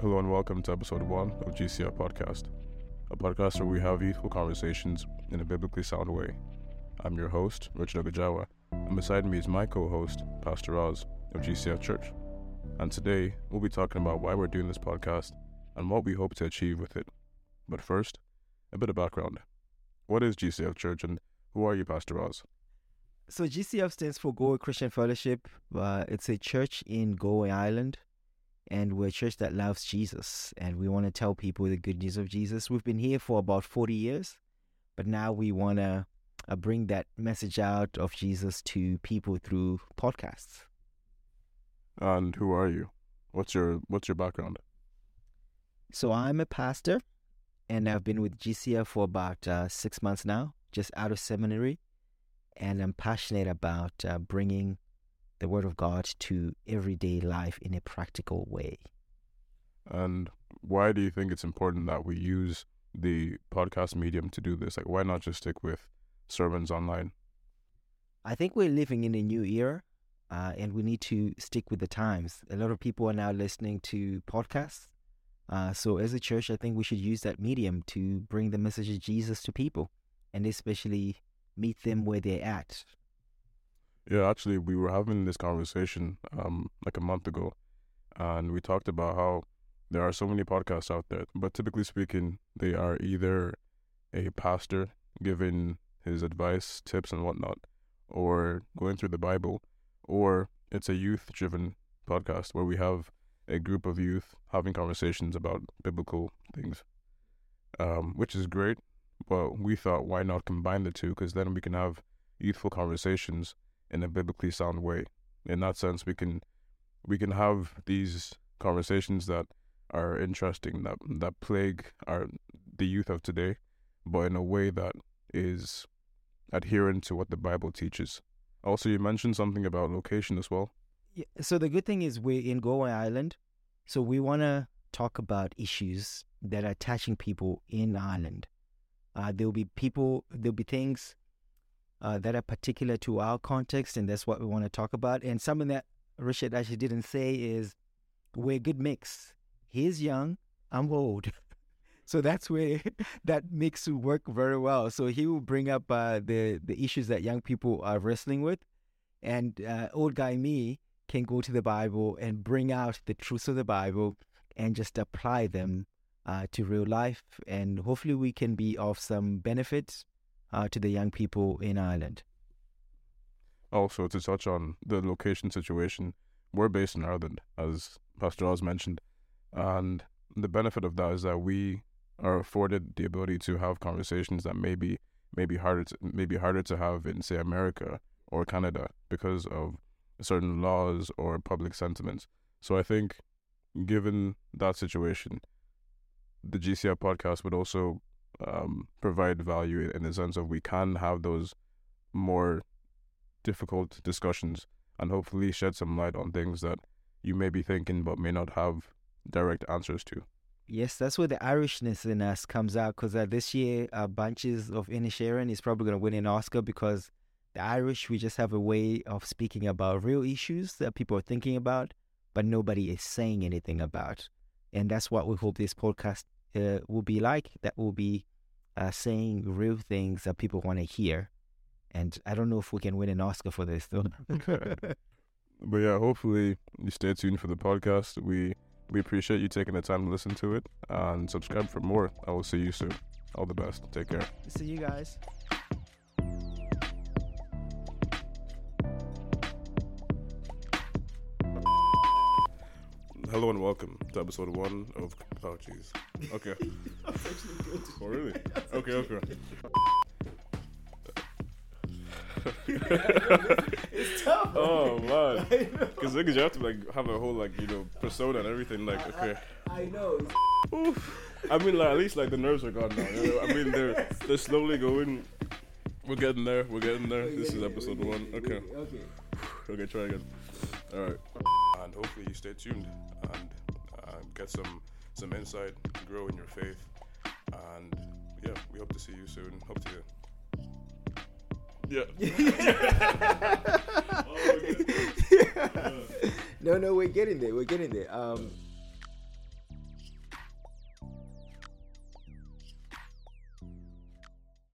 Hello and welcome to episode one of GCF Podcast, a podcast where we have youthful conversations in a biblically sound way. I'm your host, Richard Ogujawa, and beside me is my co host, Pastor Oz of GCF Church. And today we'll be talking about why we're doing this podcast and what we hope to achieve with it. But first, a bit of background. What is GCF Church and who are you, Pastor Oz? So GCF stands for Galway Christian Fellowship. Uh, it's a church in Galway Ireland, and we're a church that loves Jesus, and we want to tell people the good news of Jesus. We've been here for about 40 years, but now we want to uh, bring that message out of Jesus to people through podcasts. And who are you? What's your What's your background? So I'm a pastor, and I've been with GCF for about uh, six months now, just out of seminary and I'm passionate about uh, bringing the Word of God to everyday life in a practical way. And why do you think it's important that we use the podcast medium to do this? Like, why not just stick with sermons online? I think we're living in a new era, uh, and we need to stick with the times. A lot of people are now listening to podcasts. Uh, so, as a church, I think we should use that medium to bring the message of Jesus to people, and especially meet them where they're at. Yeah, actually, we were having this conversation um, like a month ago, and we talked about how there are so many podcasts out there, but typically speaking, they are either a pastor giving his advice, tips, and whatnot, or going through the Bible, or it's a youth driven podcast where we have a group of youth having conversations about biblical things, um, which is great. But we thought, why not combine the two? Because then we can have youthful conversations in a biblically sound way. In that sense, we can we can have these conversations that are interesting, that that plague our the youth of today, but in a way that is adherent to what the Bible teaches. Also, you mentioned something about location as well. Yeah, so the good thing is we're in Galway Ireland, so we want to talk about issues that are touching people in Ireland. Uh, there'll be people, there'll be things uh, that are particular to our context, and that's what we want to talk about. And something that Richard actually didn't say is we're a good mix. He's young, I'm old. so that's where that mix will work very well. So he will bring up uh, the, the issues that young people are wrestling with. And uh, old guy me can go to the Bible and bring out the truths of the Bible and just apply them uh, to real life, and hopefully we can be of some benefit uh, to the young people in Ireland. Also, to touch on the location situation, we're based in Ireland, as Pastor Oz mentioned, and the benefit of that is that we are afforded the ability to have conversations that maybe maybe harder to, maybe harder to have in say America or Canada because of certain laws or public sentiments. So I think, given that situation, the GCF podcast would also um, provide value in the sense of we can have those more difficult discussions and hopefully shed some light on things that you may be thinking but may not have direct answers to. Yes, that's where the Irishness in us comes out because uh, this year, uh, Banshees of Inisherin is probably going to win an Oscar because the Irish, we just have a way of speaking about real issues that people are thinking about, but nobody is saying anything about. And that's what we hope this podcast uh, will be like. That will be uh, saying real things that people want to hear. And I don't know if we can win an Oscar for this, though. but yeah, hopefully you stay tuned for the podcast. We we appreciate you taking the time to listen to it and subscribe for more. I will see you soon. All the best. Take care. See you guys. Hello and welcome to episode one of Oh jeez. Okay. oh really? Okay, okay. it's tough. Oh man, because because you have to like have a whole like you know persona and everything. Like okay. I, I know. Oof. I mean, like at least like the nerves are gone now. You know? I mean, they're they're slowly going. We're getting there. We're getting there. This is episode one. Okay. Okay. Okay. Try again. All right. And hopefully you stay tuned and uh, get some some insight, grow in your faith, and yeah, we hope to see you soon. Hope to. You. Yeah. oh, no, no, we're getting there. We're getting there. Um,